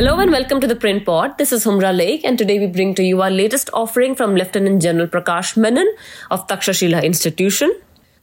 Hello and welcome to the Print Pod. This is Humra Laeeq, and today we bring to you our latest offering from Lieutenant General Prakash Menon of Takshashila Institution.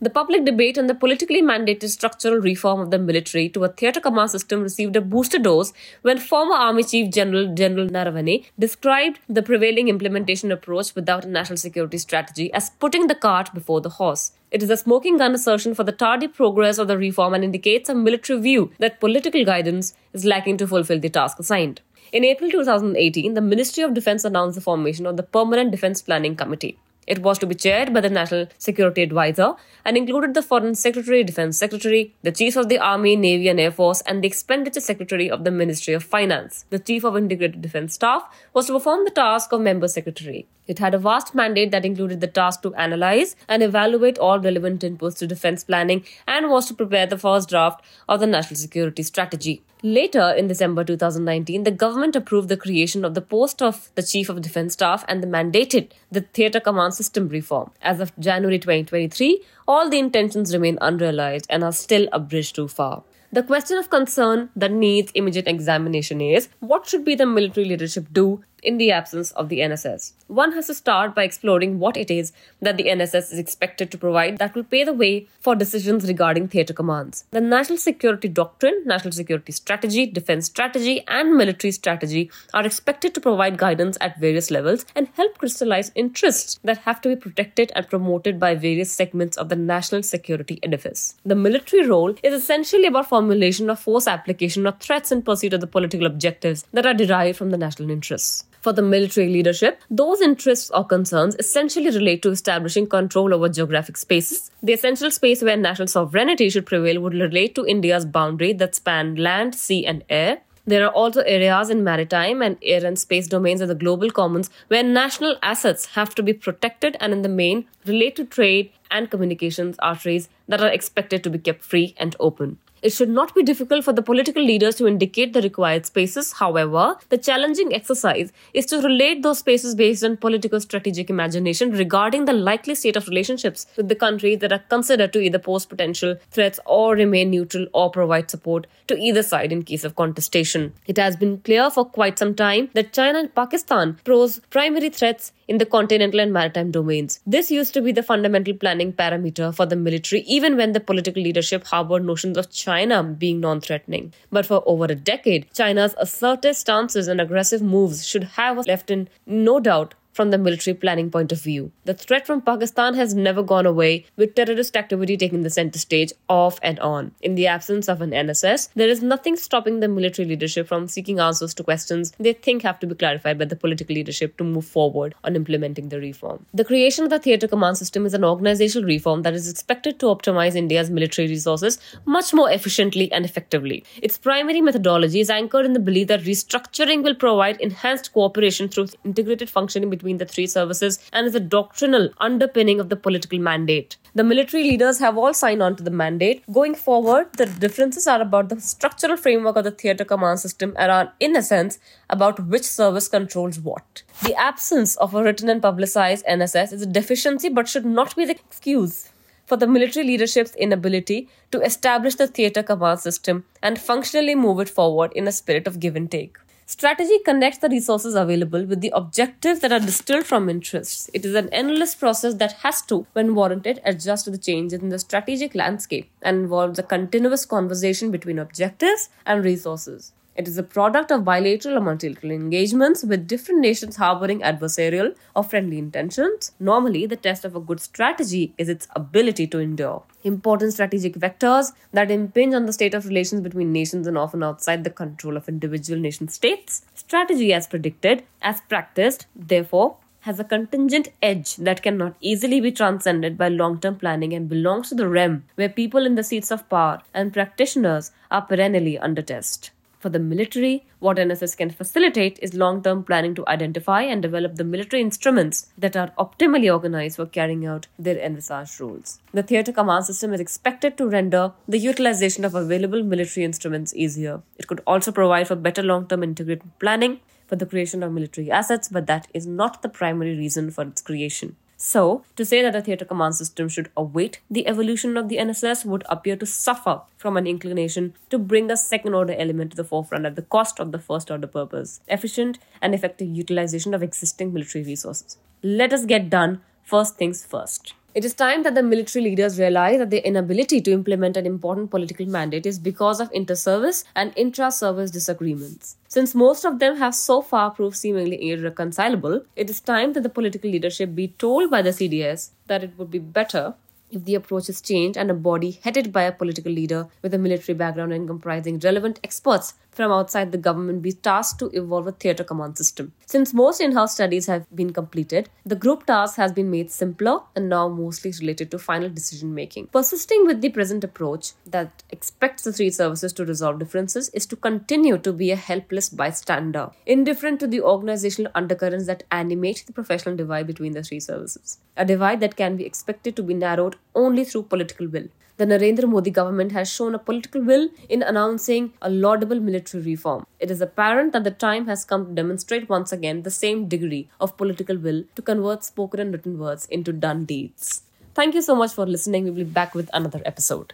The public debate on the politically mandated structural reform of the military to a theatre command system received a booster dose when former Army Chief General General Naravane described the prevailing implementation approach without a national security strategy as putting the cart before the horse. It is a smoking gun assertion for the tardy progress of the reform and indicates a military view that political guidance is lacking to fulfill the task assigned. In April 2018, the Ministry of Defense announced the formation of the Permanent Defense Planning Committee. It was to be chaired by the National Security Advisor and included the Foreign Secretary, Defense Secretary, the Chief of the Army, Navy and Air Force, and the Expenditure Secretary of the Ministry of Finance. The Chief of Integrated Defense Staff was to perform the task of Member Secretary. It had a vast mandate that included the task to analyze and evaluate all relevant inputs to defense planning and was to prepare the first draft of the National Security Strategy. Later, in December 2019, the government approved the creation of the post of the Chief of Defense Staff and the mandated the Theatre Command System reform. As of January 2023, all the intentions remain unrealized and are still a bridge too far. The question of concern that needs immediate examination is what should be the military leadership do in the absence of the NSS. One has to start by exploring what it is that the NSS is expected to provide that will pave the way for decisions regarding theatre commands. The National Security Doctrine, National Security Strategy, Defense Strategy, and Military Strategy are expected to provide guidance at various levels and help crystallize interests that have to be protected and promoted by various segments of the national security edifice. The military role is essentially about formulation of force application or threats in pursuit of the political objectives that are derived from the national interests for the military leadership, those interests or concerns essentially relate to establishing control over geographic spaces. The essential space where national sovereignty should prevail would relate to India's boundary that span land, sea, and air. There are also areas in maritime and air and space domains of the global commons where national assets have to be protected and, in the main, relate to trade and communications arteries that are expected to be kept free and open. It should not be difficult for the political leaders to indicate the required spaces. However, the challenging exercise is to relate those spaces based on political strategic imagination regarding the likely state of relationships with the countries that are considered to either pose potential threats or remain neutral or provide support to either side in case of contestation. It has been clear for quite some time that China and Pakistan pose primary threats in the continental and maritime domains. This used to be the fundamental planning parameter for the military, even when the political leadership harbored notions of China being non threatening. But for over a decade, China's assertive stances and aggressive moves should have left in no doubt from the military planning point of view. The threat from Pakistan has never gone away, with terrorist activity taking the center stage off and on. In the absence of an NSS, there is nothing stopping the military leadership from seeking answers to questions they think have to be clarified by the political leadership to move forward on implementing the reform. The creation of the theatre command system is an organizational reform that is expected to optimize India's military resources much more efficiently and effectively. Its primary methodology is anchored in the belief that restructuring will provide enhanced cooperation through integrated functioning between between the three services and is a doctrinal underpinning of the political mandate. The military leaders have all signed on to the mandate. Going forward, the differences are about the structural framework of the theatre command system and are, in a sense, about which service controls what. The absence of a written and publicized NSS is a deficiency but should not be the excuse for the military leadership's inability to establish the theatre command system and functionally move it forward in a spirit of give and take. Strategy connects the resources available with the objectives that are distilled from interests. It is an endless process that has to, when warranted, adjust to the changes in the strategic landscape and involves a continuous conversation between objectives and resources. It is a product of bilateral or multilateral engagements with different nations harboring adversarial or friendly intentions. Normally, the test of a good strategy is its ability to endure. Important strategic vectors that impinge on the state of relations between nations and often outside the control of individual nation states. Strategy, as predicted, as practiced, therefore, has a contingent edge that cannot easily be transcended by long term planning and belongs to the realm where people in the seats of power and practitioners are perennially under test. For the military, what NSS can facilitate is long term planning to identify and develop the military instruments that are optimally organized for carrying out their envisaged roles. The theatre command system is expected to render the utilization of available military instruments easier. It could also provide for better long term integrated planning for the creation of military assets, but that is not the primary reason for its creation. So, to say that the theatre command system should await the evolution of the NSS would appear to suffer from an inclination to bring a second order element to the forefront at the cost of the first order purpose efficient and effective utilization of existing military resources. Let us get done first things first. It is time that the military leaders realize that their inability to implement an important political mandate is because of inter service and intra service disagreements. Since most of them have so far proved seemingly irreconcilable, it is time that the political leadership be told by the CDS that it would be better if the approach is changed and a body headed by a political leader with a military background and comprising relevant experts from outside the government be tasked to evolve a theatre command system. Since most in house studies have been completed, the group task has been made simpler and now mostly related to final decision making. Persisting with the present approach that expects the three services to resolve differences is to continue to be a helpless bystander, indifferent to the organizational undercurrents that animate the professional divide between the three services. A divide that can be expected to be narrowed only through political will the Narendra Modi government has shown a political will in announcing a laudable military reform. It is apparent that the time has come to demonstrate once again the same degree of political will to convert spoken and written words into done deeds. Thank you so much for listening. We will be back with another episode.